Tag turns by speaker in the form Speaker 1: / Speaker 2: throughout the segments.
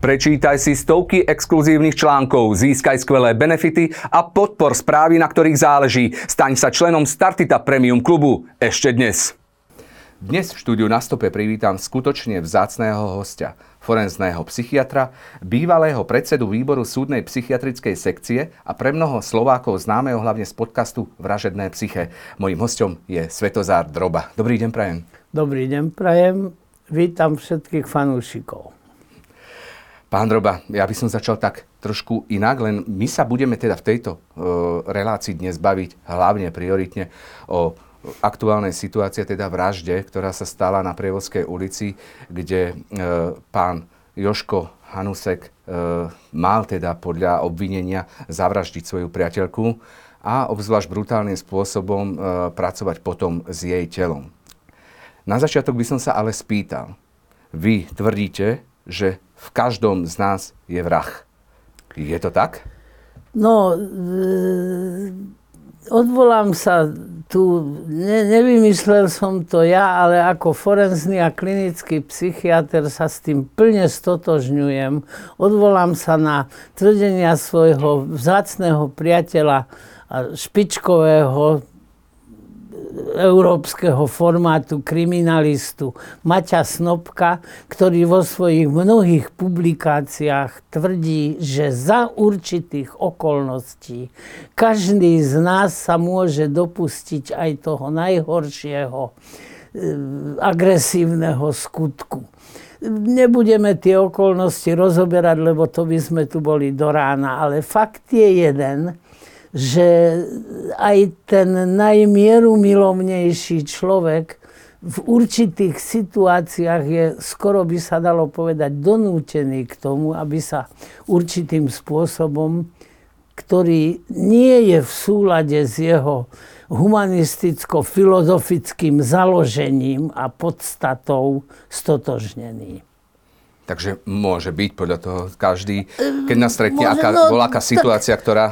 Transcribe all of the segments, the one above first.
Speaker 1: Prečítaj si stovky exkluzívnych článkov, získaj skvelé benefity a podpor správy, na ktorých záleží. Staň sa členom Startita Premium klubu ešte dnes. Dnes v štúdiu na stope privítam skutočne vzácného hostia, forenzného psychiatra, bývalého predsedu výboru súdnej psychiatrickej sekcie a pre mnoho Slovákov známeho hlavne z podcastu Vražedné psyche. Mojím hostom je Svetozár Droba. Dobrý deň, Prajem.
Speaker 2: Dobrý deň, Prajem. Vítam všetkých fanúšikov.
Speaker 1: Pán Droba, ja by som začal tak trošku inak, len my sa budeme teda v tejto uh, relácii dnes baviť hlavne prioritne o aktuálnej situácie, teda vražde, ktorá sa stala na Prievozkej ulici, kde uh, pán Joško Hanusek uh, mal teda podľa obvinenia zavraždiť svoju priateľku a obzvlášť brutálnym spôsobom uh, pracovať potom s jej telom. Na začiatok by som sa ale spýtal. Vy tvrdíte, že v každom z nás je vrah. Je to tak?
Speaker 2: No, e, odvolám sa tu, ne, nevymyslel som to ja, ale ako forenzný a klinický psychiatr sa s tým plne stotožňujem. Odvolám sa na tvrdenia svojho vzácného priateľa a špičkového európskeho formátu kriminalistu Maťa Snopka, ktorý vo svojich mnohých publikáciách tvrdí, že za určitých okolností každý z nás sa môže dopustiť aj toho najhoršieho e, agresívneho skutku. Nebudeme tie okolnosti rozoberať, lebo to by sme tu boli do rána, ale fakt je jeden, že aj ten najmieru milovnejší človek v určitých situáciách je, skoro by sa dalo povedať, donútený k tomu, aby sa určitým spôsobom, ktorý nie je v súlade s jeho humanisticko-filozofickým založením a podstatou stotožnený.
Speaker 1: Takže môže byť podľa toho každý, keď nás stretne, aká, no, bola aká situácia, tak, ktorá...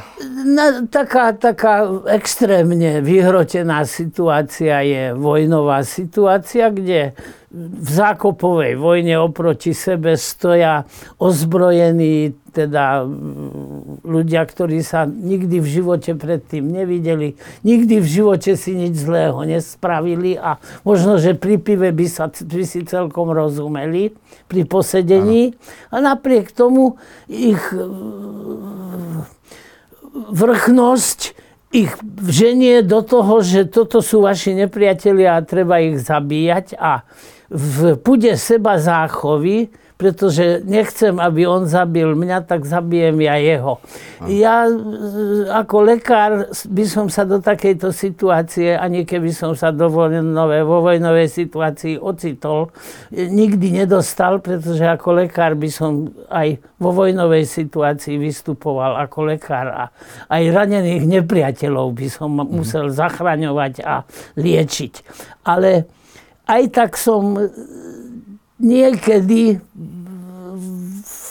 Speaker 2: Na, taká, taká extrémne vyhrotená situácia je vojnová situácia, kde v zákopovej vojne oproti sebe stoja ozbrojení teda ľudia, ktorí sa nikdy v živote predtým nevideli, nikdy v živote si nič zlého nespravili a možno, že pri pive by, sa, by si celkom rozumeli pri posedení. Ano. A napriek tomu ich vrchnosť ich ženie do toho, že toto sú vaši nepriatelia a treba ich zabíjať a v pude seba záchovy, pretože nechcem, aby on zabil mňa, tak zabijem ja jeho. Ja ako lekár by som sa do takejto situácie, ani keby som sa do vojnové, vo vojnovej situácii ocitol, nikdy nedostal, pretože ako lekár by som aj vo vojnovej situácii vystupoval ako lekár a aj ranených nepriateľov by som musel zachraňovať a liečiť. Ale aj tak som niekedy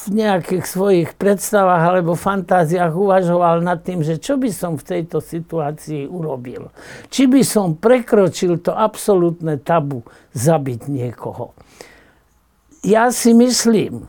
Speaker 2: v nejakých svojich predstavách alebo fantáziách uvažoval nad tým, že čo by som v tejto situácii urobil. Či by som prekročil to absolútne tabu zabiť niekoho. Ja si myslím,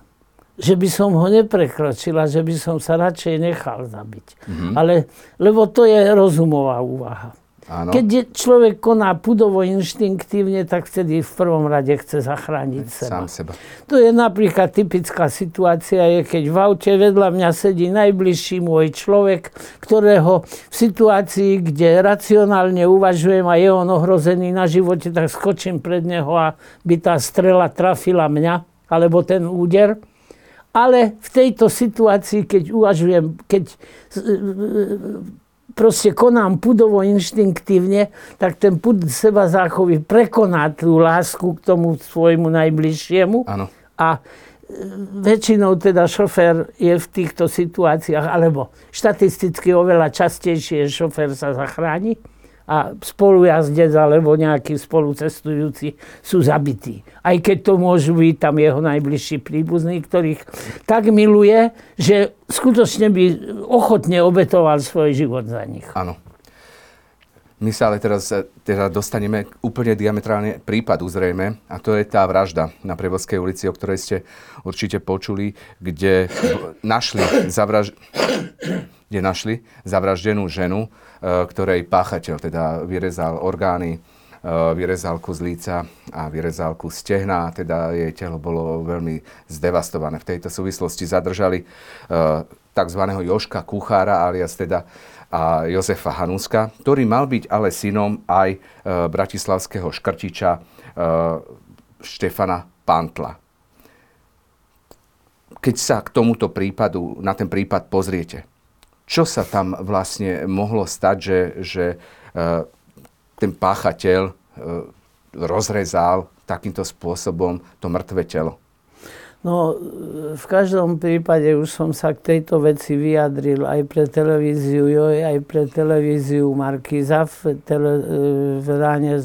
Speaker 2: že by som ho neprekročil a že by som sa radšej nechal zabiť. Mm-hmm. Ale, lebo to je rozumová úvaha. Áno. Keď človek koná pudovo inštinktívne, tak vtedy v prvom rade chce zachrániť seba. Sám seba. To je napríklad typická situácia, je keď v aute vedľa mňa sedí najbližší môj človek, ktorého v situácii, kde racionálne uvažujem a je on ohrozený na živote, tak skočím pred neho a by tá strela trafila mňa, alebo ten úder. Ale v tejto situácii, keď uvažujem, keď proste konám pudovo inštinktívne, tak ten pud seba záchovy prekoná tú lásku k tomu svojmu najbližšiemu.
Speaker 1: Áno.
Speaker 2: A e, väčšinou teda šofér je v týchto situáciách, alebo štatisticky oveľa častejšie šofér sa zachráni a spolujazdec alebo nejaký spolucestujúci sú zabití. Aj keď to môžu byť tam jeho najbližší príbuzní, ktorých tak miluje, že skutočne by ochotne obetoval svoj život za nich.
Speaker 1: Áno. My sa ale teraz teda dostaneme k úplne diametrálne prípadu zrejme a to je tá vražda na Prevozkej ulici, o ktorej ste určite počuli, kde našli, zavraž... kde našli zavraždenú ženu, e, ktorej páchateľ teda vyrezal orgány, e, vyrezal kus líca a vyrezal kus stehna, teda jej telo bolo veľmi zdevastované. V tejto súvislosti zadržali e, tzv. Joška Kuchára, alias teda a Jozefa Hanuska, ktorý mal byť ale synom aj bratislavského škrtiča Štefana Pantla. Keď sa k tomuto prípadu, na ten prípad pozriete, čo sa tam vlastne mohlo stať, že, že e, ten páchateľ e, rozrezal takýmto spôsobom to mŕtve telo?
Speaker 2: No, v každom prípade už som sa k tejto veci vyjadril aj pre televíziu Joj, aj pre televíziu Markíza v, tele, v ráne,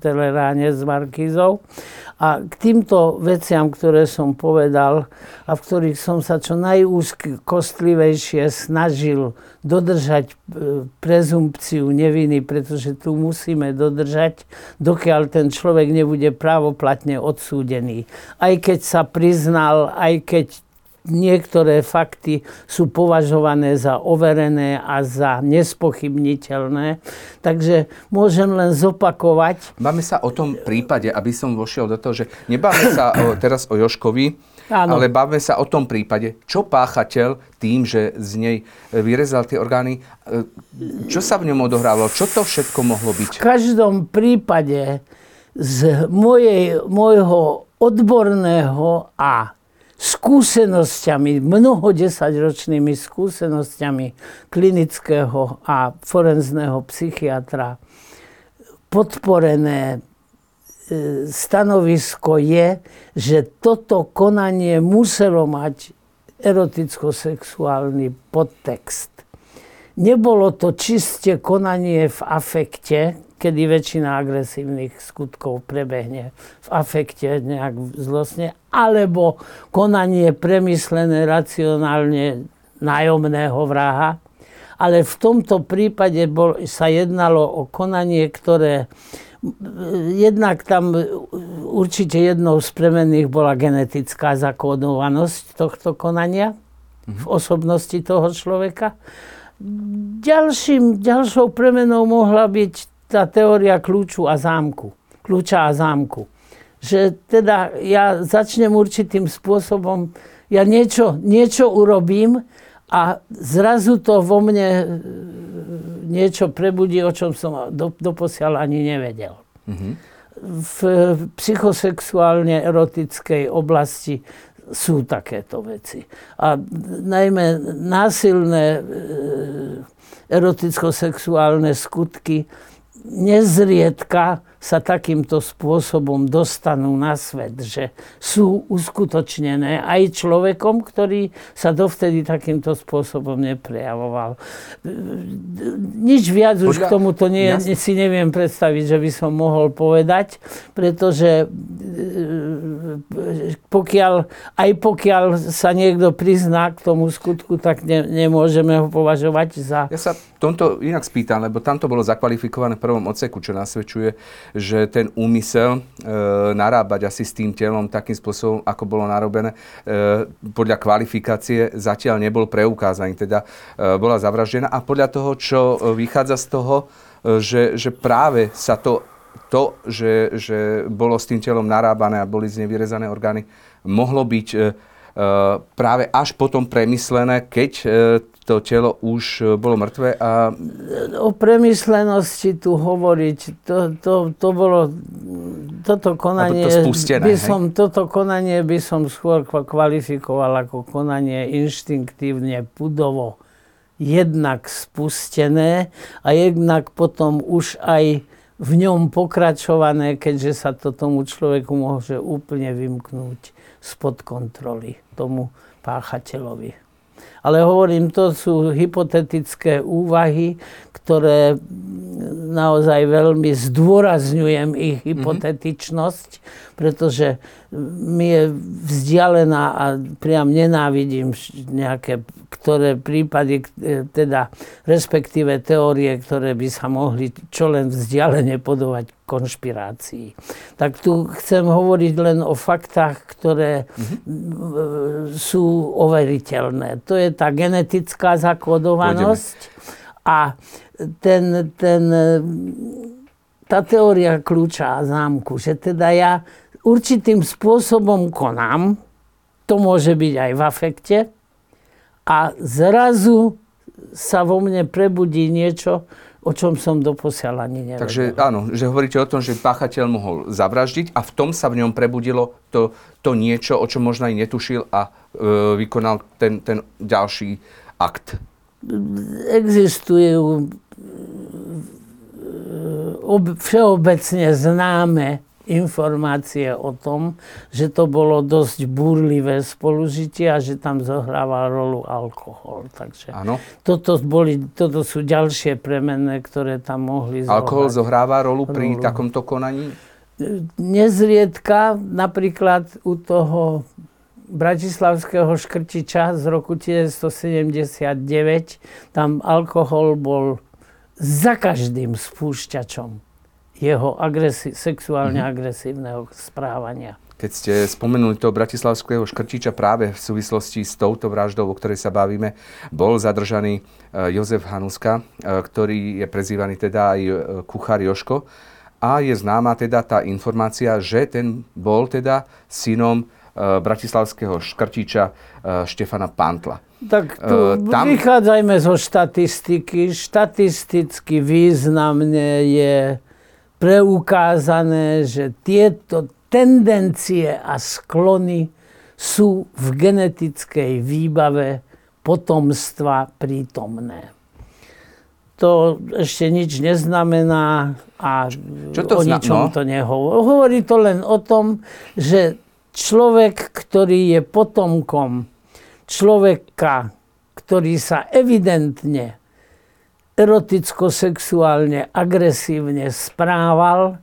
Speaker 2: teleráne s Markízou. A k týmto veciam, ktoré som povedal a v ktorých som sa čo najúzkostlivejšie snažil dodržať e, prezumpciu neviny, pretože tu musíme dodržať, dokiaľ ten človek nebude právoplatne odsúdený. Aj keď sa priznal, aj keď niektoré fakty sú považované za overené a za nespochybniteľné. Takže môžem len zopakovať.
Speaker 1: Máme sa o tom prípade, aby som vošiel do toho, že nebáme sa o, teraz o Joškovi, Áno. ale bavme sa o tom prípade, čo páchateľ tým, že z nej vyrezal tie orgány, e, čo sa v ňom odohrávalo, čo to všetko mohlo byť?
Speaker 2: V každom prípade z mojej, môjho odborného a skúsenosťami, mnoho desaťročnými skúsenosťami klinického a forenzného psychiatra podporené e, stanovisko je, že toto konanie muselo mať eroticko-sexuálny podtext. Nebolo to čiste konanie v afekte, kedy väčšina agresívnych skutkov prebehne v afekte nejak zlostne, alebo konanie premyslené racionálne nájomného vraha. Ale v tomto prípade bol, sa jednalo o konanie, ktoré jednak tam určite jednou z premenných bola genetická zakódovanosť tohto konania v osobnosti toho človeka. Ďalším, ďalšou premenou mohla byť tá teória kľúču a zámku. Kľúča a zámku. Že teda ja začnem určitým spôsobom, ja niečo, niečo urobím a zrazu to vo mne e, niečo prebudí, o čom som do, doposiaľ ani nevedel. Mm-hmm. V psychosexuálne erotickej oblasti sú takéto veci. A najmä násilné e, eroticko-sexuálne skutky nezriedka sa takýmto spôsobom dostanú na svet, že sú uskutočnené aj človekom, ktorý sa dovtedy takýmto spôsobom neprejavoval. Nič viac Podľa, už k tomuto nie, jasne. si neviem predstaviť, že by som mohol povedať, pretože e, pokiaľ, aj pokiaľ sa niekto prizná k tomu skutku, tak ne, nemôžeme ho považovať za...
Speaker 1: Ja sa tomto inak spýtam, lebo tam to bolo zakvalifikované v prvom odseku, čo nasvedčuje, že ten úmysel e, narábať asi s tým telom takým spôsobom, ako bolo narobené, e, podľa kvalifikácie zatiaľ nebol preukázaný. Teda e, bola zavraždená a podľa toho, čo vychádza z toho, e, že, že práve sa to, to že, že bolo s tým telom narábané a boli z nej vyrezané orgány, mohlo byť e, e práve až potom premyslené, keď e, to telo už e, bolo mŕtve a...
Speaker 2: O premyslenosti tu hovoriť, to, to, to bolo, toto konanie, to spustené, by som, toto konanie by som skôr kvalifikoval ako konanie inštinktívne, pudovo, jednak spustené a jednak potom už aj v ňom pokračované, keďže sa to tomu človeku môže úplne vymknúť spod kontroly, tomu páchateľovi. Ale hovorím, to sú hypotetické úvahy, ktoré naozaj veľmi zdôrazňujem ich mhm. hypotetičnosť, pretože mi je vzdialená a priam nenávidím nejaké ktoré prípady, e, teda respektíve teórie, ktoré by sa mohli čo len vzdialene podovať konšpirácii. Tak tu chcem hovoriť len o faktách, ktoré mm-hmm. sú overiteľné. To je tá genetická zakodovanosť a ten, ten, tá teória kľúča a zámku, že teda ja určitým spôsobom konám, to môže byť aj v afekte, a zrazu sa vo mne prebudí niečo, o čom som doposiaľ ani nevedel.
Speaker 1: Takže áno, že hovoríte o tom, že páchateľ mohol zavraždiť a v tom sa v ňom prebudilo to, to niečo, o čom možno aj netušil a e, vykonal ten, ten ďalší akt.
Speaker 2: Existujú e, ob, všeobecne známe informácie o tom, že to bolo dosť búrlivé spolužitie a že tam zohrával rolu alkohol. Takže ano. toto, boli, toto sú ďalšie premenné, ktoré tam mohli
Speaker 1: zohrať. Alkohol zohráva rolu pri rolu. takomto konaní?
Speaker 2: Nezriedka, napríklad u toho bratislavského škrtiča z roku 1979, tam alkohol bol za každým spúšťačom jeho agresi- sexuálne mm-hmm. agresívneho správania.
Speaker 1: Keď ste spomenuli toho bratislavského škrtiča práve v súvislosti s touto vraždou, o ktorej sa bavíme, bol zadržaný e, Jozef Hanuska, e, ktorý je prezývaný teda aj e, kuchár Joško. A je známa teda tá informácia, že ten bol teda synom bratislavského škrtiča Štefana Pantla.
Speaker 2: Tak tu tam... vychádzajme zo štatistiky. Štatisticky významne je preukázané, že tieto tendencie a sklony sú v genetickej výbave potomstva prítomné. To ešte nič neznamená a Čo to o ničom no? to nehovorí. Hovorí to len o tom, že človek, ktorý je potomkom človeka, ktorý sa evidentne eroticko-sexuálne agresívne správal,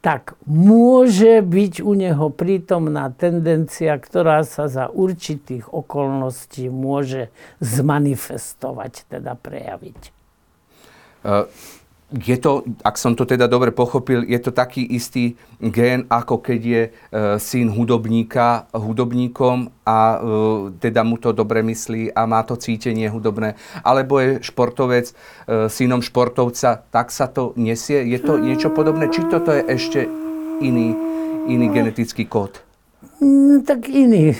Speaker 2: tak môže byť u neho prítomná tendencia, ktorá sa za určitých okolností môže zmanifestovať, teda prejaviť.
Speaker 1: Uh je to, ak som to teda dobre pochopil, je to taký istý gén, ako keď je e, syn hudobníka hudobníkom a e, teda mu to dobre myslí a má to cítenie hudobné. Alebo je športovec e, synom športovca, tak sa to nesie. Je to niečo podobné? Či toto je ešte iný, iný genetický kód?
Speaker 2: No, tak iný.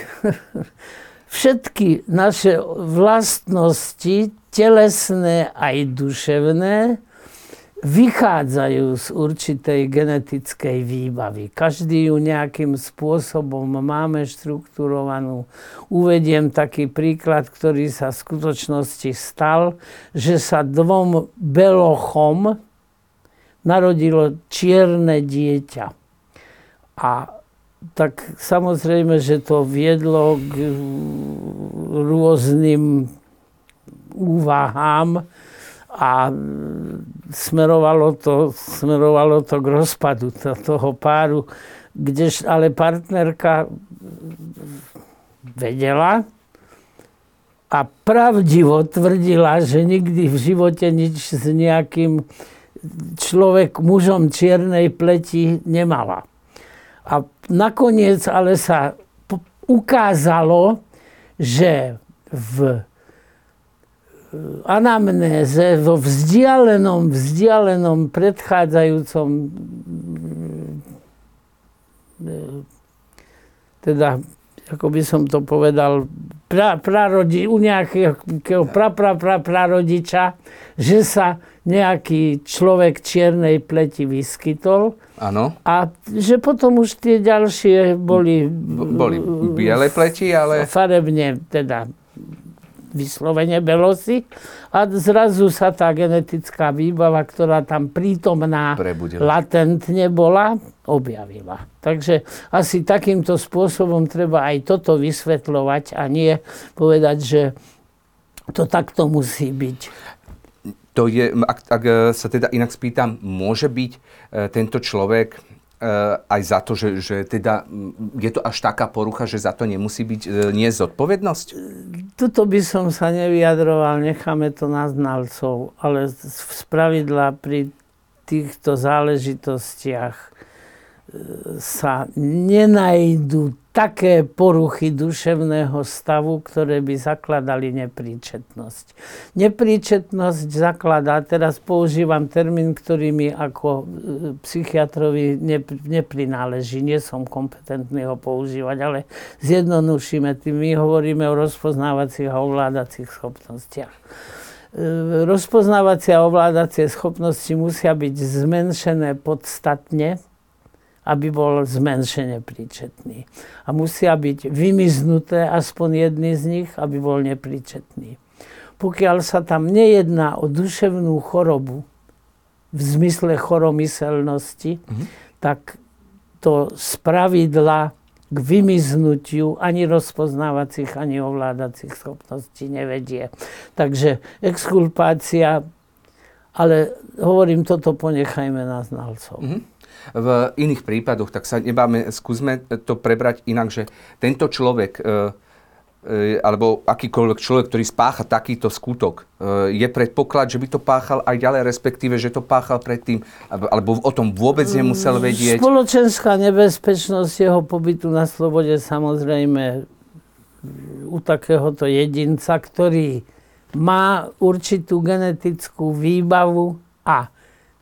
Speaker 2: Všetky naše vlastnosti, telesné aj duševné, vychádzajú z určitej genetickej výbavy. Každý ju nejakým spôsobom máme štruktúrovanú. Uvediem taký príklad, ktorý sa v skutočnosti stal, že sa dvom belochom narodilo čierne dieťa. A tak samozrejme, že to viedlo k rôznym úvahám, a smerovalo to, smerovalo to k rozpadu toho páru, kde ale partnerka vedela a pravdivo tvrdila, že nikdy v živote nič s nejakým človek mužom čiernej pleti nemala. A nakoniec ale sa ukázalo, že v anamnéze vo vzdialenom, vzdialenom predchádzajúcom teda, ako by som to povedal, pra, prarodi, u nejakého pra, pra, pra, prarodiča, že sa nejaký človek čiernej pleti vyskytol.
Speaker 1: Áno.
Speaker 2: A že potom už tie ďalšie boli...
Speaker 1: Boli biele pleti, ale...
Speaker 2: Farebne, teda vyslovene belosy a zrazu sa tá genetická výbava, ktorá tam prítomná Prebudila. latentne bola, objavila. Takže asi takýmto spôsobom treba aj toto vysvetľovať a nie povedať, že To takto musí byť.
Speaker 1: To je, ak, ak sa teda inak spýtam, môže byť e, tento človek aj za to, že, že teda je to až taká porucha, že za to nemusí byť e, nie zodpovednosť?
Speaker 2: Tuto by som sa nevyjadroval, necháme to na znalcov, ale z pravidla pri týchto záležitostiach e, sa nenajdu také poruchy duševného stavu, ktoré by zakladali nepríčetnosť. Nepríčetnosť zakladá, teraz používam termín, ktorý mi ako e, psychiatrovi neprináleží, nie som kompetentný ho používať, ale zjednodušíme tým. My hovoríme o rozpoznávacích a ovládacích schopnostiach. E, rozpoznávacie a ovládacie schopnosti musia byť zmenšené podstatne, aby bol zmenšene príčetný. A musia byť vymiznuté aspoň jedný z nich, aby bol nepríčetný. Pokiaľ sa tam nejedná o duševnú chorobu v zmysle choromyselnosti, mm-hmm. tak to z pravidla k vymiznutiu ani rozpoznávacích, ani ovládacích schopností nevedie. Takže exkulpácia, ale hovorím, toto ponechajme na znalcov. Mm-hmm.
Speaker 1: V iných prípadoch, tak sa nebáme, skúsme to prebrať inak, že tento človek e, e, alebo akýkoľvek človek, ktorý spácha takýto skutok, e, je predpoklad, že by to páchal aj ďalej, respektíve, že to páchal predtým, alebo o tom vôbec nemusel vedieť?
Speaker 2: Spoločenská nebezpečnosť jeho pobytu na slobode samozrejme u takéhoto jedinca, ktorý má určitú genetickú výbavu a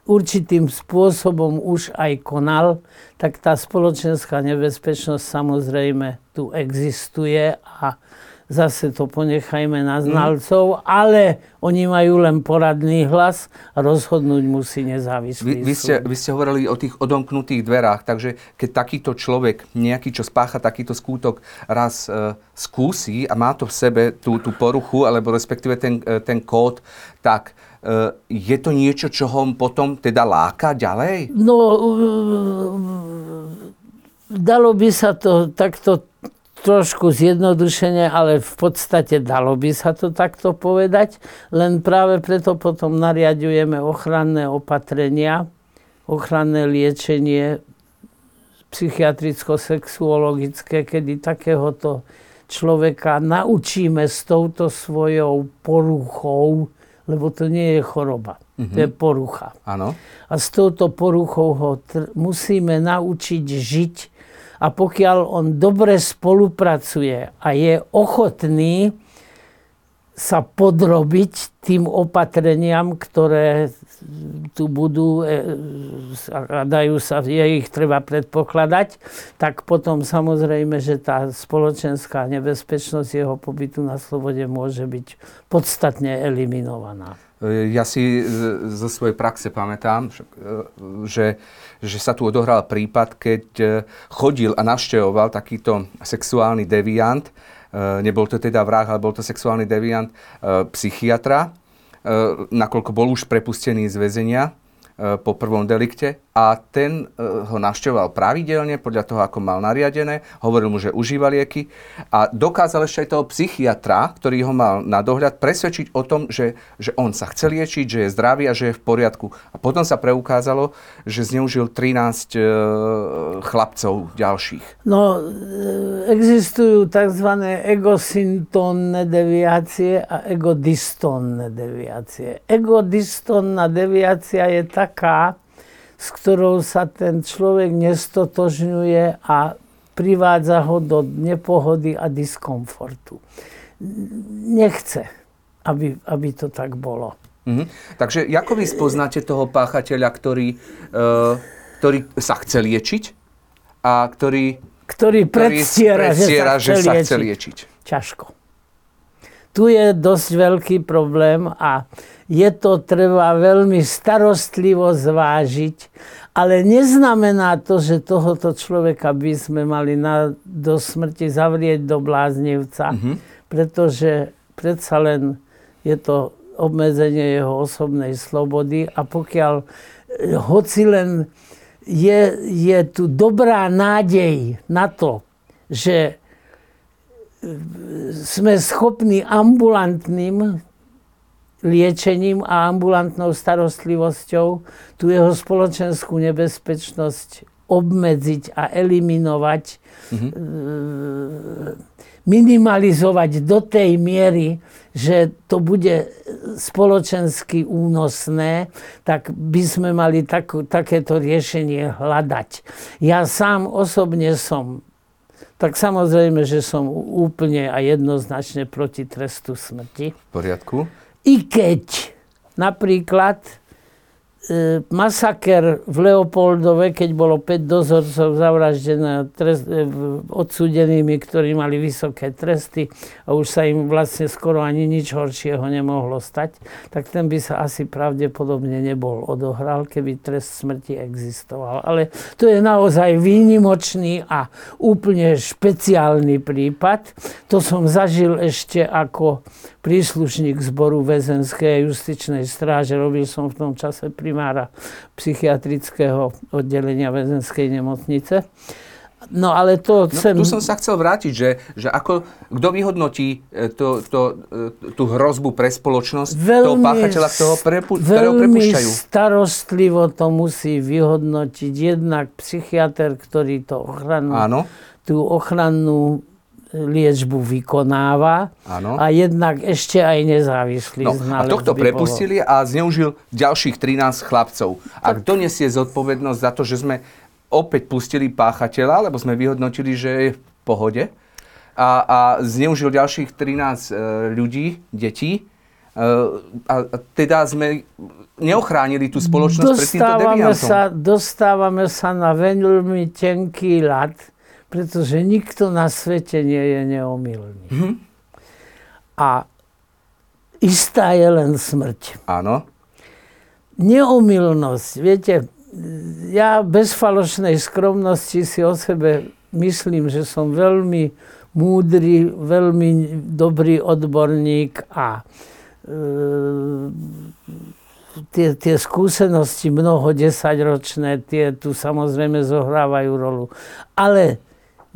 Speaker 2: určitým spôsobom už aj konal, tak tá spoločenská nebezpečnosť samozrejme tu existuje a zase to ponechajme na mhm. znalcov, mm. ale oni majú len poradný hlas a rozhodnúť musí nezávislý
Speaker 1: vy, vy, ste, vy ste hovorili o tých odomknutých dverách, takže keď takýto človek, nejaký, čo spácha takýto skútok, raz e, skúsi a má to v sebe tú, tú poruchu, alebo respektíve ten, e, ten kód, tak je to niečo, čo ho potom teda láka ďalej?
Speaker 2: No, e, dalo by sa to takto trošku zjednodušene, ale v podstate dalo by sa to takto povedať, len práve preto potom nariadujeme ochranné opatrenia, ochranné liečenie psychiatricko-sexuologické, kedy takéhoto človeka naučíme s touto svojou poruchou, lebo to nie je choroba, mm-hmm. to je mhm. porucha.
Speaker 1: Áno.
Speaker 2: A s touto poruchou ho tr- musíme naučiť žiť a pokiaľ on dobre spolupracuje a je ochotný sa podrobiť tým opatreniam, ktoré tu budú e, a dajú sa, je ich treba predpokladať, tak potom samozrejme, že tá spoločenská nebezpečnosť jeho pobytu na slobode môže byť podstatne eliminovaná.
Speaker 1: E, ja si zo svojej praxe pamätám, e, že, že sa tu odohral prípad, keď chodil a navštevoval takýto sexuálny deviant, nebol to teda vrah, ale bol to sexuálny deviant psychiatra, nakoľko bol už prepustený z väzenia po prvom delikte a ten e, ho navštevoval pravidelne podľa toho, ako mal nariadené, hovoril mu, že užíva lieky a dokázal ešte aj toho psychiatra, ktorý ho mal na dohľad, presvedčiť o tom, že, že on sa chce liečiť, že je zdravý a že je v poriadku. A potom sa preukázalo, že zneužil 13 e, chlapcov ďalších.
Speaker 2: No, existujú tzv. egosyntónne deviácie a egodistónne deviácie. Egodistónna deviácia je taká, s ktorou sa ten človek nestotožňuje a privádza ho do nepohody a diskomfortu. Nechce, aby, aby to tak bolo.
Speaker 1: Mhm. Takže ako vy spoznáte toho páchateľa, ktorý, uh, ktorý sa chce liečiť a ktorý,
Speaker 2: ktorý predstiera, predstiera že, sa chce liečiť? Ťažko. Tu je dosť veľký problém a je to treba veľmi starostlivo zvážiť, ale neznamená to, že tohoto človeka by sme mali na, do smrti zavrieť do bláznivca, mm-hmm. pretože predsa len je to obmedzenie jeho osobnej slobody a pokiaľ eh, hoci len je, je tu dobrá nádej na to, že sme schopní ambulantným liečením a ambulantnou starostlivosťou tú jeho spoločenskú nebezpečnosť obmedziť a eliminovať, mm-hmm. minimalizovať do tej miery, že to bude spoločensky únosné, tak by sme mali tak, takéto riešenie hľadať. Ja sám osobne som, tak samozrejme, že som úplne a jednoznačne proti trestu smrti.
Speaker 1: V poriadku.
Speaker 2: I keď napríklad masaker v Leopoldove, keď bolo 5 dozorcov zavraždené trest, e, odsúdenými, ktorí mali vysoké tresty a už sa im vlastne skoro ani nič horšieho nemohlo stať, tak ten by sa asi pravdepodobne nebol odohral, keby trest smrti existoval. Ale to je naozaj výnimočný a úplne špeciálny prípad. To som zažil ešte ako príslušník zboru väzenskej justičnej stráže. Robil som v tom čase primára psychiatrického oddelenia väzenskej nemocnice. No ale to
Speaker 1: chcem... No, tu som sa chcel vrátiť, že, že ako, kto vyhodnotí e, to, to, e, tú hrozbu pre spoločnosť veľmi, toho páchateľa, ktorého, prepu, ktorého prepušťajú?
Speaker 2: starostlivo to musí vyhodnotiť jednak psychiatr, ktorý to ochranu, Áno. tú ochrannú liečbu vykonáva ano. a jednak ešte aj nezávislý no,
Speaker 1: A tohto prepustili bolo. a zneužil ďalších 13 chlapcov. A kto nesie zodpovednosť za to, že sme opäť pustili páchateľa, lebo sme vyhodnotili, že je v pohode a, a zneužil ďalších 13 e, ľudí, detí. E, a, teda sme neochránili tú spoločnosť pred týmto deviantom.
Speaker 2: Sa, dostávame sa na veľmi tenký ľad, pretože nikto na svete nie je neomilný. Mm-hmm. A istá je len smrť.
Speaker 1: Áno.
Speaker 2: Neomilnosť, viete, ja bez falošnej skromnosti si o sebe myslím, že som veľmi múdry, veľmi dobrý odborník a e, tie, tie skúsenosti mnoho desaťročné, tie tu samozrejme zohrávajú rolu. Ale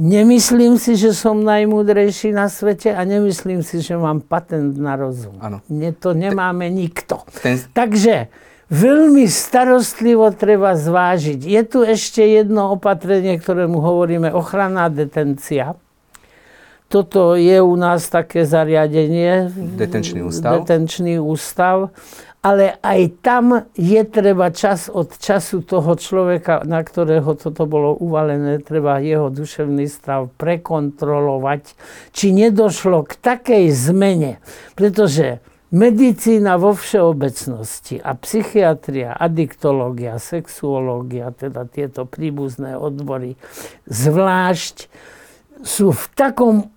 Speaker 2: Nemyslím si, že som najmúdrejší na svete a nemyslím si, že mám patent na rozum. Ano. Nie, to nemáme nikto. Ten... Takže veľmi starostlivo treba zvážiť. Je tu ešte jedno opatrenie, ktorému hovoríme ochranná detencia. Toto je u nás také zariadenie.
Speaker 1: Detenčný ústav.
Speaker 2: Detenčný ústav ale aj tam je treba čas od času toho človeka, na ktorého toto bolo uvalené, treba jeho duševný stav prekontrolovať, či nedošlo k takej zmene. Pretože medicína vo všeobecnosti a psychiatria, adiktológia, sexuológia, teda tieto príbuzné odbory, zvlášť sú v takom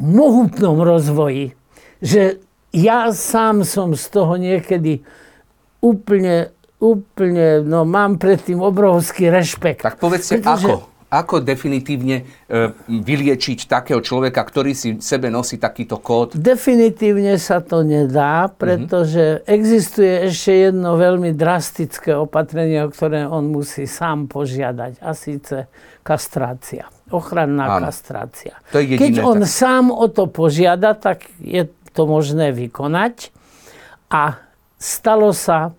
Speaker 2: mohutnom rozvoji, že ja sám som z toho niekedy úplne, úplne, no mám pred tým obrovský rešpekt.
Speaker 1: Tak povedzte, pretože... ako? Ako definitívne e, vyliečiť takého človeka, ktorý si sebe nosí takýto kód?
Speaker 2: Definitívne sa to nedá, mhm. pretože mm-hmm. existuje ešte jedno veľmi drastické opatrenie, o ktoré on musí sám požiadať, a síce kastrácia. Ochranná Áno. kastrácia. To je jediné, Keď on tak... sám o to požiada, tak je to možné vykonať. A stalo sa,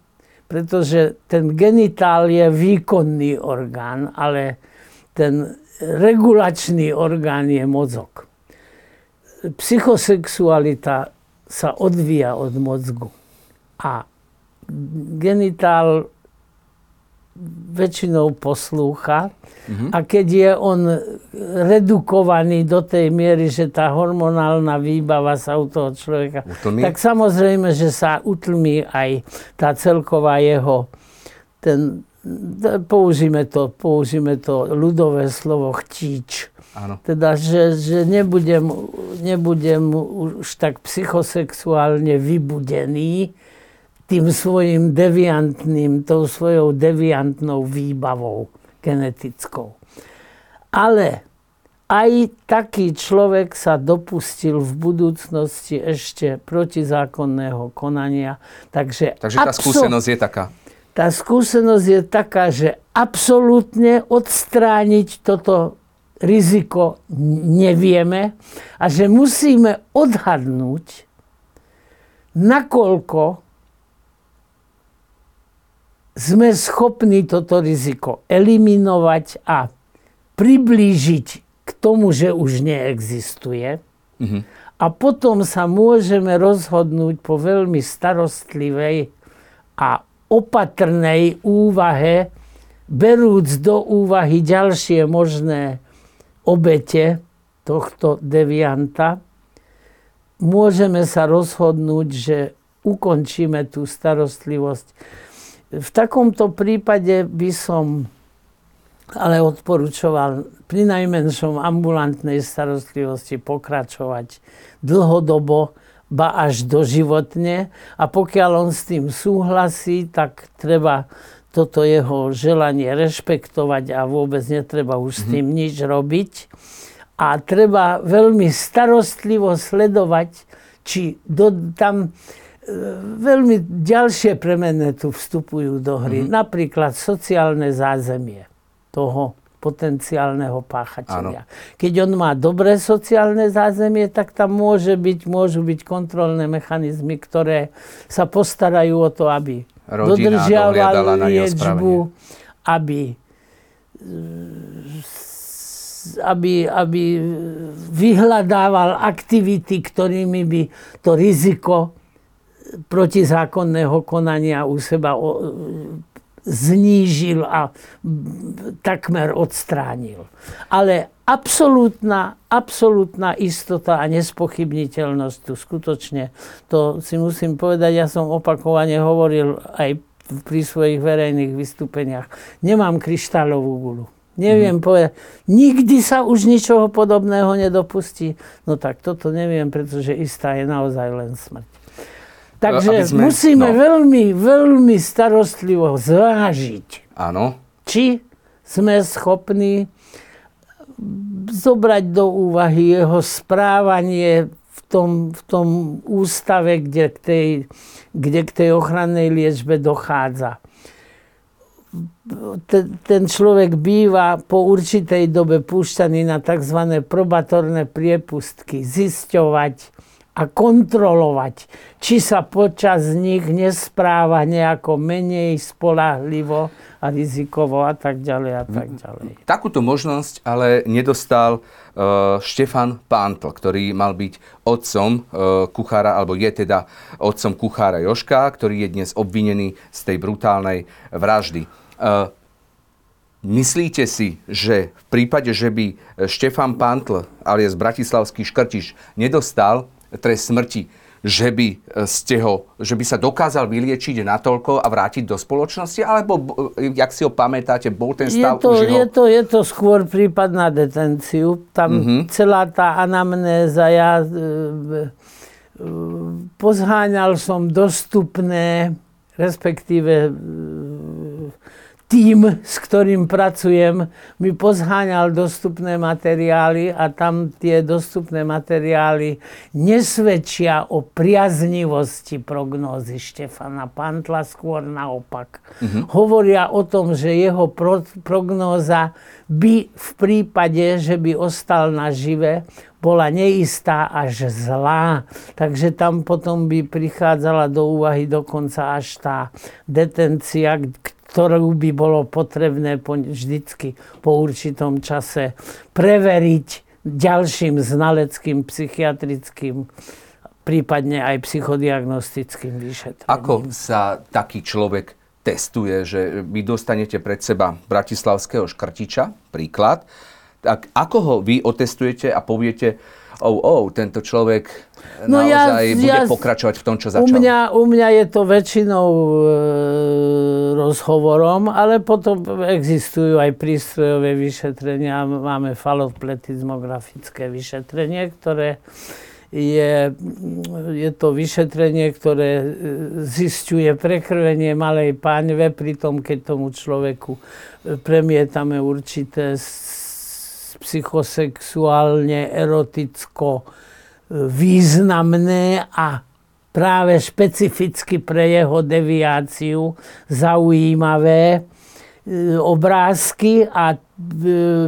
Speaker 2: pretože ten genitál je výkonný orgán, ale ten regulačný orgán je mozog. Psychosexualita sa odvíja od mozgu. A genitál väčšinou poslúcha mm-hmm. a keď je on redukovaný do tej miery, že tá hormonálna výbava sa u toho človeka, utlmí? tak samozrejme, že sa utlmí aj tá celková jeho, ten, použíme to, použíme to ľudové slovo chtíč. Áno. Teda, že, že nebudem, nebudem už tak psychosexuálne vybudený, tým svojim deviantným, tou svojou deviantnou výbavou genetickou. Ale aj taký človek sa dopustil v budúcnosti ešte protizákonného konania. Takže,
Speaker 1: Takže tá absol- skúsenosť je taká.
Speaker 2: Tá skúsenosť je taká, že absolútne odstrániť toto riziko nevieme a že musíme odhadnúť, nakoľko sme schopní toto riziko eliminovať a priblížiť k tomu, že už neexistuje. Mm-hmm. A potom sa môžeme rozhodnúť po veľmi starostlivej a opatrnej úvahe, berúc do úvahy ďalšie možné obete tohto devianta, môžeme sa rozhodnúť, že ukončíme tú starostlivosť. V takomto prípade by som ale odporúčoval pri najmenšom ambulantnej starostlivosti pokračovať dlhodobo, ba až doživotne. A pokiaľ on s tým súhlasí, tak treba toto jeho želanie rešpektovať a vôbec netreba už s tým nič robiť. A treba veľmi starostlivo sledovať, či do, tam veľmi ďalšie premene tu vstupujú do hry. Mm-hmm. Napríklad sociálne zázemie toho potenciálneho páchateľa. Keď on má dobré sociálne zázemie, tak tam môže byť, môžu byť kontrolné mechanizmy, ktoré sa postarajú o to, aby Rodina dodržiaval liečbu, aby aby, aby vyhľadával aktivity, ktorými by to riziko protizákonného konania u seba znížil a takmer odstránil. Ale absolútna, absolútna istota a nespochybniteľnosť tu skutočne, to si musím povedať, ja som opakovane hovoril aj pri svojich verejných vystúpeniach. Nemám kryštálovú gulu. Neviem mm. povedať, nikdy sa už ničoho podobného nedopustí. No tak toto neviem, pretože istá je naozaj len smrť. Takže sme, musíme no. veľmi, veľmi starostlivo zvážiť,
Speaker 1: Áno.
Speaker 2: či sme schopní zobrať do úvahy jeho správanie v tom, v tom ústave, kde k, tej, kde k tej ochrannej liečbe dochádza. Ten, ten človek býva po určitej dobe púšťaný na tzv. probatorné priepustky, zisťovať, a kontrolovať, či sa počas nich nespráva nejako menej spolahlivo a rizikovo a tak ďalej a tak ďalej.
Speaker 1: Takúto možnosť ale nedostal uh, Štefan Pántl, ktorý mal byť otcom uh, kuchára, alebo je teda otcom kuchára Joška, ktorý je dnes obvinený z tej brutálnej vraždy. Uh, Myslíte si, že v prípade, že by Štefan Pantl alias Bratislavský škrtiš nedostal trest smrti, že by, e, ste ho, že by sa dokázal vyliečiť natoľko a vrátiť do spoločnosti? Alebo, e, jak si ho pamätáte, bol ten stav
Speaker 2: je to, už jeho... je to, je to skôr prípad na detenciu. Tam mm-hmm. celá tá anamnéza, ja e, pozháňal som dostupné, respektíve tým, s ktorým pracujem, mi pozháňal dostupné materiály a tam tie dostupné materiály nesvedčia o priaznivosti prognózy Štefana Pantla, skôr naopak. Mm-hmm. Hovoria o tom, že jeho pro- prognóza by v prípade, že by ostal nažive, bola neistá až zlá. Takže tam potom by prichádzala do úvahy dokonca až tá detencia, ktorú by bolo potrebné po, vždycky po určitom čase preveriť ďalším znaleckým, psychiatrickým, prípadne aj psychodiagnostickým vyšetrením.
Speaker 1: Ako sa taký človek testuje, že vy dostanete pred seba bratislavského škrtiča, príklad, tak ako ho vy otestujete a poviete, oh, oh, tento človek no naozaj ja, bude ja, pokračovať v tom, čo začal?
Speaker 2: U mňa, u mňa je to väčšinou e, rozhovorom, ale potom existujú aj prístrojové vyšetrenia. Máme falopletizmografické vyšetrenie, ktoré je, je to vyšetrenie, ktoré e, zistuje prekrvenie malej páňve, pritom keď tomu človeku e, premietame určité psychosexuálne, eroticko, e, významné a práve špecificky pre jeho deviáciu zaujímavé e, obrázky a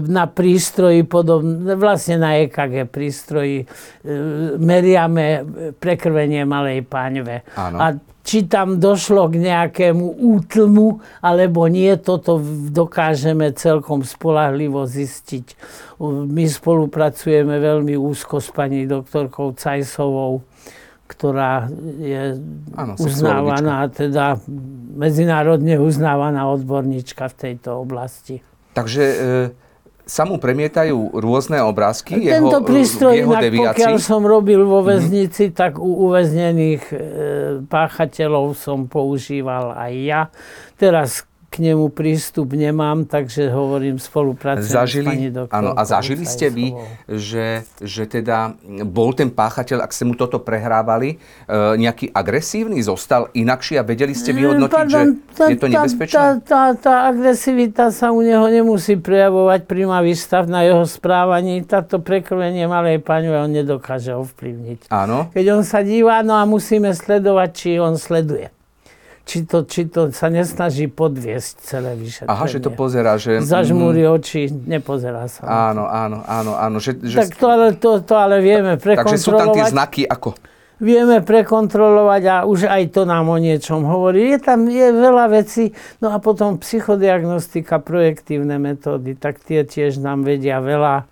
Speaker 2: na prístroji podobne, vlastne na EKG prístroji e, meriame prekrvenie malej páňve.
Speaker 1: Áno.
Speaker 2: A či tam došlo k nejakému útlmu, alebo nie, toto dokážeme celkom spolahlivo zistiť. My spolupracujeme veľmi úzko s pani doktorkou Cajsovou, ktorá je ano, uznávaná, teda medzinárodne uznávaná odborníčka v tejto oblasti.
Speaker 1: Takže e, sa mu premietajú rôzne obrázky
Speaker 2: Tento
Speaker 1: jeho,
Speaker 2: prístroj,
Speaker 1: jeho
Speaker 2: inak,
Speaker 1: deviácii?
Speaker 2: pokiaľ som robil vo mhm. väznici, mm-hmm. tak u uväznených e, páchateľov som používal aj ja. Teraz k nemu prístup nemám, takže hovorím spolupracujem
Speaker 1: zažili,
Speaker 2: s pani doktorkou.
Speaker 1: Áno, a zažili ste vy, že, že teda bol ten páchateľ, ak ste mu toto prehrávali, e, nejaký agresívny, zostal inakší a vedeli ste vyhodnotiť, Pardon, že tá, je to nebezpečné?
Speaker 2: Tá, tá, tá agresivita sa u neho nemusí prejavovať prima výstav na jeho správaní. Táto prekrvenie malej paňove on nedokáže ovplyvniť.
Speaker 1: Áno.
Speaker 2: Keď on sa díva, no a musíme sledovať, či on sleduje či to, či to sa nesnaží podviesť celé vyšetrenie.
Speaker 1: Aha, že to pozera, že...
Speaker 2: Zažmúri mm, oči, nepozerá sa.
Speaker 1: Áno, áno, áno, áno. Že, že...
Speaker 2: Tak to ale, to, to ale vieme prekontrolovať.
Speaker 1: Takže sú tam tie znaky ako?
Speaker 2: Vieme prekontrolovať a už aj to nám o niečom hovorí. Je tam je veľa vecí, no a potom psychodiagnostika, projektívne metódy, tak tie tiež nám vedia veľa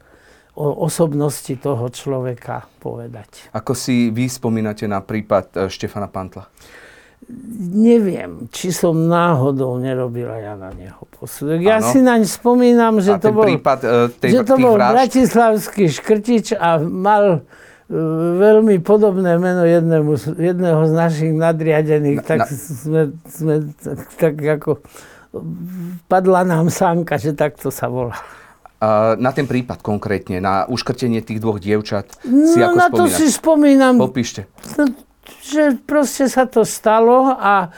Speaker 2: o osobnosti toho človeka povedať.
Speaker 1: Ako si vy spomínate na prípad e, Štefana Pantla?
Speaker 2: Neviem, či som náhodou nerobila ja na neho posudok. Ja ano. si naň spomínam, že to bol,
Speaker 1: prípad, uh, tej,
Speaker 2: že to bol bratislavský škrtič a mal uh, veľmi podobné meno jednému, jedného z našich nadriadených, na, tak na... sme, sme tak, tak ako padla nám sánka, že takto sa volá.
Speaker 1: Na ten prípad konkrétne, na uškrtenie tých dvoch dievčat
Speaker 2: si no, ako na spomínaš? to si spomínam.
Speaker 1: Popíšte.
Speaker 2: Že proste sa to stalo a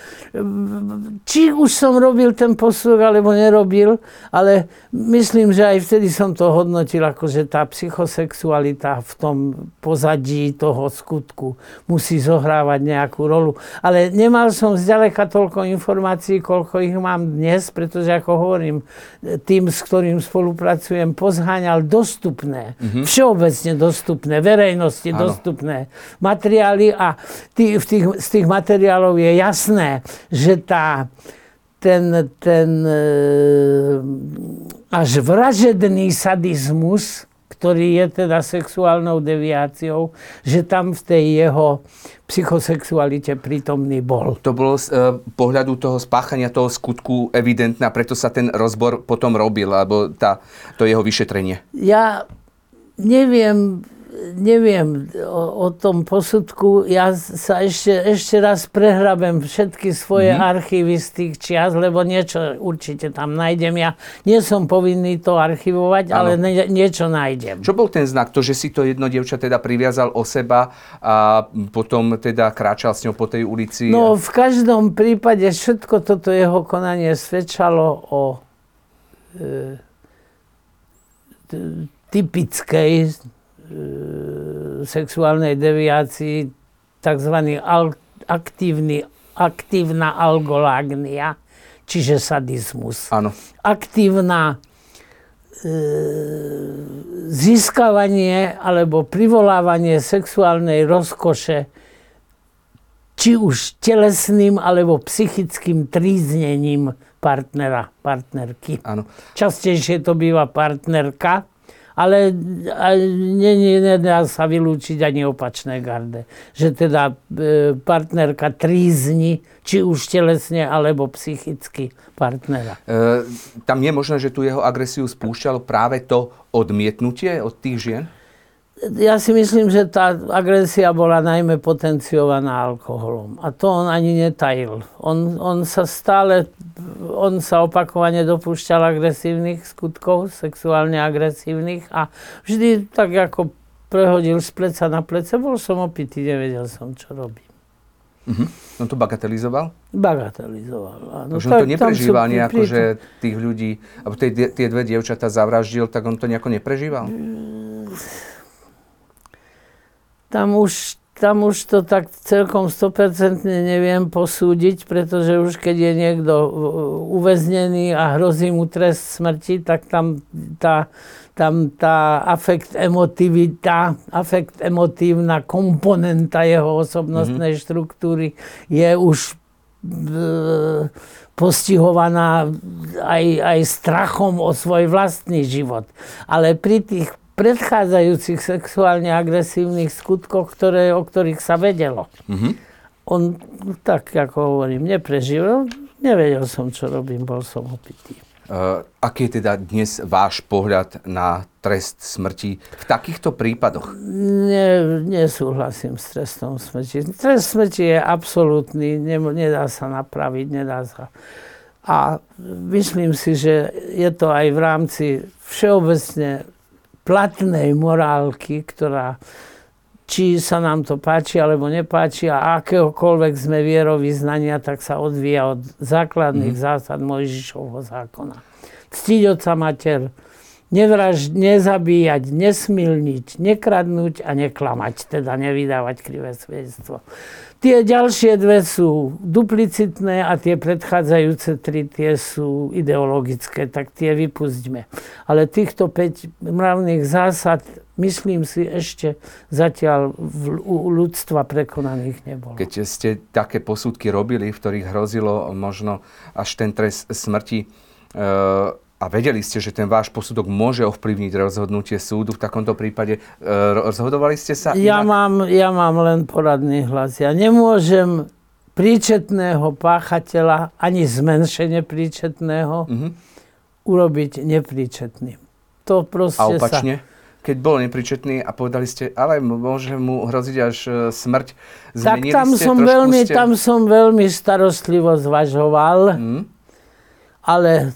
Speaker 2: či už som robil ten posudok, alebo nerobil, ale myslím, že aj vtedy som to hodnotil, ako že tá psychosexualita v tom pozadí toho skutku musí zohrávať nejakú rolu. Ale nemal som zďaleka toľko informácií, koľko ich mám dnes, pretože ako hovorím, tým, s ktorým spolupracujem, pozháňal dostupné, mm-hmm. všeobecne dostupné, verejnosti ano. dostupné materiály a tý, v tých, z tých materiálov je jasné, že tá, ten, ten e, až vražedný sadizmus, ktorý je teda sexuálnou deviáciou, že tam v tej jeho psychosexualite prítomný bol.
Speaker 1: To bolo z uh, pohľadu toho spáchania toho skutku evidentné a preto sa ten rozbor potom robil, alebo tá, to jeho vyšetrenie.
Speaker 2: Ja neviem, neviem o, o tom posudku. Ja sa ešte, ešte raz prehrabem všetky svoje mm-hmm. archívy z tých čias, lebo niečo určite tam nájdem. Ja nie som povinný to archivovať, ano. ale nie, niečo nájdem.
Speaker 1: Čo bol ten znak? To, že si to jedno dievča teda priviazal o seba a potom teda kráčal s ňou po tej ulici?
Speaker 2: No v každom prípade všetko toto jeho konanie svedčalo o e, typickej sexuálnej deviácii tzv. Al- aktívny, aktívna algolágnia, čiže sadizmus.
Speaker 1: Áno.
Speaker 2: Aktívna e, získavanie alebo privolávanie sexuálnej rozkoše či už telesným alebo psychickým tríznením partnera, partnerky.
Speaker 1: Áno.
Speaker 2: Častejšie to býva partnerka, ale nie, nie, nedá sa vylúčiť ani opačné garde. Že teda e, partnerka trízni, či už telesne, alebo psychicky partnera. E,
Speaker 1: tam je možné, že tu jeho agresiu spúšťalo práve to odmietnutie od tých žien?
Speaker 2: Ja si myslím, že tá agresia bola najmä potenciovaná alkoholom. A to on ani netajil. On, on sa stále, on sa opakovane dopúšťal agresívnych skutkov, sexuálne agresívnych a vždy tak ako prehodil z pleca na plece, bol som opitý, nevedel som, čo robím.
Speaker 1: Uh-huh. On to bagatelizoval?
Speaker 2: Bagatelizoval, áno.
Speaker 1: Takže on to neprežíval nejako, že tých ľudí, alebo tie, tie dve dievčatá zavraždil, tak on to nejako neprežíval? Mm
Speaker 2: tam už tam už to tak celkom 100% neviem posúdiť, pretože už keď je niekto uväznený a hrozí mu trest smrti, tak tam tá, tam tá afekt emotivita, afekt emotívna komponenta jeho osobnostnej mm-hmm. štruktúry je už e, postihovaná aj, aj strachom o svoj vlastný život. Ale pri tých predchádzajúcich sexuálne agresívnych skutkoch, ktoré, o ktorých sa vedelo. Mm-hmm. On, tak ako hovorím, neprežil. Nevedel som, čo robím, bol som opitý.
Speaker 1: Uh, aký je teda dnes váš pohľad na trest smrti v takýchto prípadoch?
Speaker 2: Nie, nesúhlasím s trestom smrti. Trest smrti je absolútny, ne, nedá sa napraviť, nedá sa. A myslím si, že je to aj v rámci všeobecne platnej morálky, ktorá či sa nám to páči alebo nepáči a akéhokoľvek sme vierovýznania, tak sa odvíja od základných mm. zásad Mojžišovho zákona. Ctiť oca mater, nevraž, nezabíjať, nesmilniť, nekradnúť a neklamať, teda nevydávať krivé svedectvo. Tie ďalšie dve sú duplicitné a tie predchádzajúce tri tie sú ideologické, tak tie vypustíme. Ale týchto 5 mravných zásad, myslím si, ešte zatiaľ v, u ľudstva prekonaných nebolo.
Speaker 1: Keď ste také posudky robili, v ktorých hrozilo možno až ten trest smrti, e- a vedeli ste, že ten váš posudok môže ovplyvniť rozhodnutie súdu v takomto prípade, e, rozhodovali ste sa
Speaker 2: ja Mám, ja mám len poradný hlas. Ja nemôžem príčetného páchateľa, ani zmenšenie príčetného, mm-hmm. urobiť nepríčetným. To proste
Speaker 1: a opačne? Sa... Keď bol nepríčetný a povedali ste, ale môže mu hroziť až e, smrť,
Speaker 2: tak tam ste, som, veľmi, ste... tam som veľmi starostlivo zvažoval, mm. ale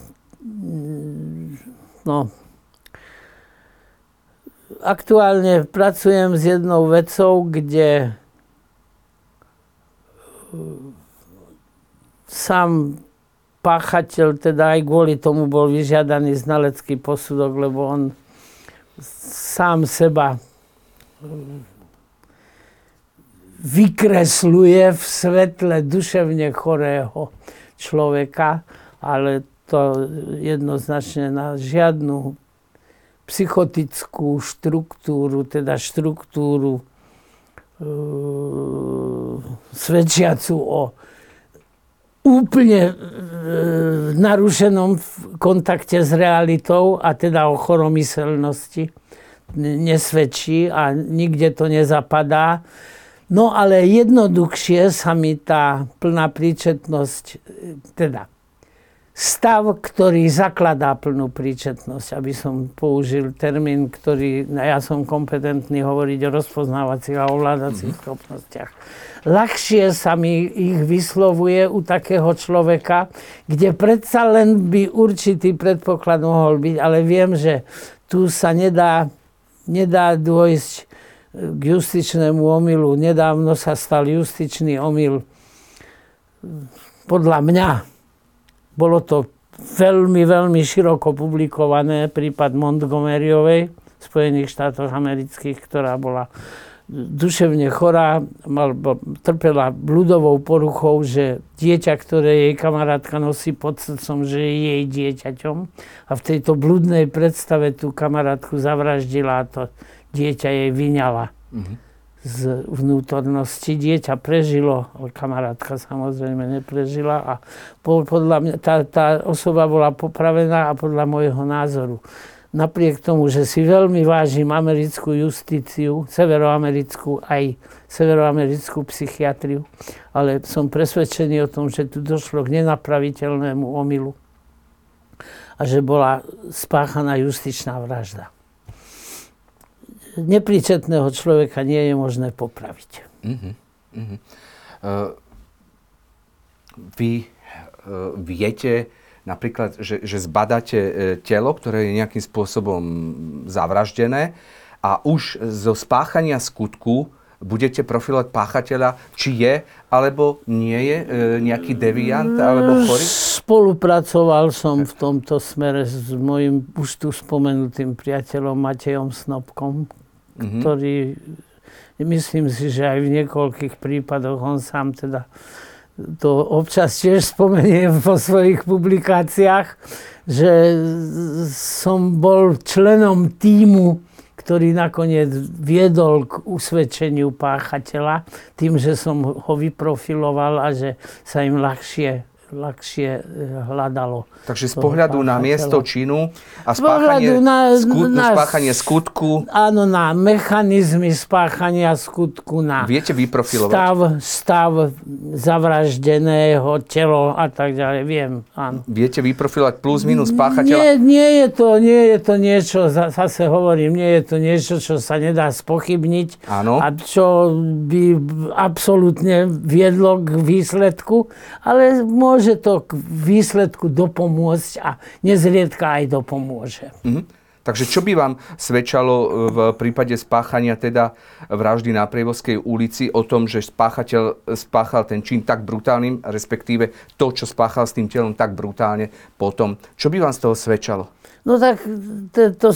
Speaker 2: no, aktuálne pracujem s jednou vecou, kde sám páchateľ, teda aj kvôli tomu bol vyžiadaný znalecký posudok, lebo on sám seba vykresluje v svetle duševne chorého človeka, ale to jednoznačne na žiadnu psychotickú štruktúru, teda štruktúru e, svedčiacu o úplne e, narušenom kontakte s realitou a teda o choromyselnosti nesvedčí a nikde to nezapadá. No ale jednoduchšie sa mi tá plná príčetnosť, teda stav, ktorý zakladá plnú príčetnosť, aby som použil termín, ktorý ja som kompetentný hovoriť o rozpoznávacích a ovládacích mm-hmm. schopnostiach. Ľahšie sa mi ich vyslovuje u takého človeka, kde predsa len by určitý predpoklad mohol byť, ale viem, že tu sa nedá, nedá dôjsť k justičnému omylu. Nedávno sa stal justičný omyl podľa mňa bolo to veľmi, veľmi široko publikované, prípad Montgomeryovej v Spojených štátoch amerických, ktorá bola duševne chorá, mal, trpela bludovou poruchou, že dieťa, ktoré jej kamarátka nosí pod srdcom, že je jej dieťaťom. A v tejto bludnej predstave tú kamarátku zavraždila a to dieťa jej vyňala. Mm-hmm z vnútornosti. Dieťa prežilo, kamarátka samozrejme neprežila a podľa mňa tá, tá osoba bola popravená a podľa môjho názoru. Napriek tomu, že si veľmi vážim americkú justíciu, severoamerickú aj severoamerickú psychiatriu, ale som presvedčený o tom, že tu došlo k nenapraviteľnému omylu a že bola spáchaná justičná vražda nepríčetného človeka nie je možné popraviť. Uh-huh. Uh-huh. Uh,
Speaker 1: vy uh, viete napríklad, že, že zbadáte uh, telo, ktoré je nejakým spôsobom zavraždené a už zo spáchania skutku budete profilovať páchateľa, či je alebo nie je e, nejaký deviant alebo chorý?
Speaker 2: Spolupracoval som v tomto smere s mojim už tu spomenutým priateľom Matejom Snobkom, mm-hmm. ktorý myslím si, že aj v niekoľkých prípadoch on sám teda to občas tiež spomenie vo svojich publikáciách, že som bol členom týmu, ktorý nakoniec viedol k usvedčeniu páchateľa tým, že som ho vyprofiloval a že sa im ľahšie ľahšie e, hľadalo.
Speaker 1: Takže z pohľadu na miesto činu a spáchanie, na, skut, na, spáchanie skutku...
Speaker 2: Áno, na mechanizmy spáchania skutku, na
Speaker 1: Viete vyprofilovať?
Speaker 2: Stav, stav zavraždeného, telo a tak ďalej. Viem, áno.
Speaker 1: Viete vyprofilovať plus minus páchateľa?
Speaker 2: Nie, nie je to, nie je to niečo, zase hovorím, nie je to niečo, čo sa nedá spochybniť.
Speaker 1: Áno.
Speaker 2: A čo by absolútne viedlo k výsledku, ale môže môže to k výsledku dopomôcť a nezriedka aj dopomôže.
Speaker 1: Mm-hmm. Takže čo by vám svedčalo e, v prípade spáchania teda vraždy na Prievozkej ulici o tom, že spáchateľ spáchal ten čin tak brutálnym, respektíve to, čo spáchal s tým telom tak brutálne potom. Čo by vám z toho svedčalo?
Speaker 2: No tak to, to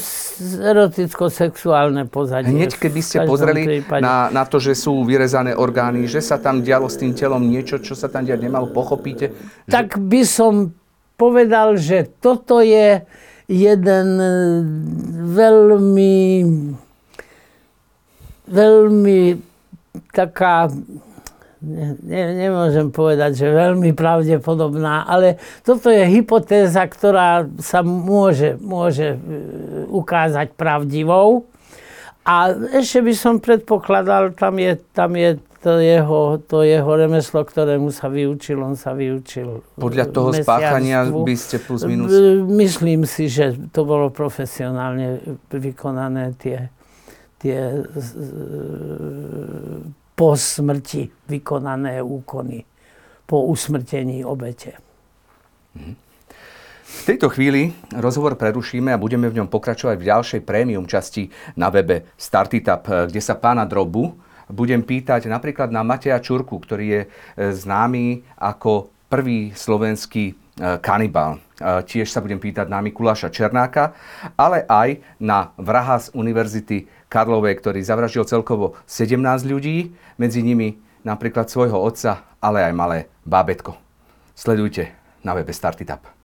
Speaker 2: eroticko-sexuálne pozadie.
Speaker 1: Hneď keby ste pozreli na, na to, že sú vyrezané orgány, že sa tam dialo s tým telom niečo, čo sa tam diať nemalo, pochopíte?
Speaker 2: Že... Tak by som povedal, že toto je jeden e, veľmi veľmi taká ne, nemôžem povedať, že veľmi pravdepodobná, ale toto je hypotéza, ktorá sa môže, môže e, ukázať pravdivou. A ešte by som predpokladal, tam je, tam je to jeho, to jeho remeslo, ktorému sa vyučil, on sa vyučil.
Speaker 1: Podľa toho spáchania by ste plus minus?
Speaker 2: Myslím si, že to bolo profesionálne vykonané tie, tie po smrti vykonané úkony, po usmrtení obete.
Speaker 1: V tejto chvíli rozhovor prerušíme a budeme v ňom pokračovať v ďalšej prémium časti na webe Startitap, kde sa pána Drobu budem pýtať napríklad na Mateja Čurku, ktorý je e, známy ako prvý slovenský e, kanibal. Tiež sa budem pýtať na Mikuláša Černáka, ale aj na vraha z Univerzity Karlovej, ktorý zavraždil celkovo 17 ľudí, medzi nimi napríklad svojho otca, ale aj malé bábetko. Sledujte na webe Startitap.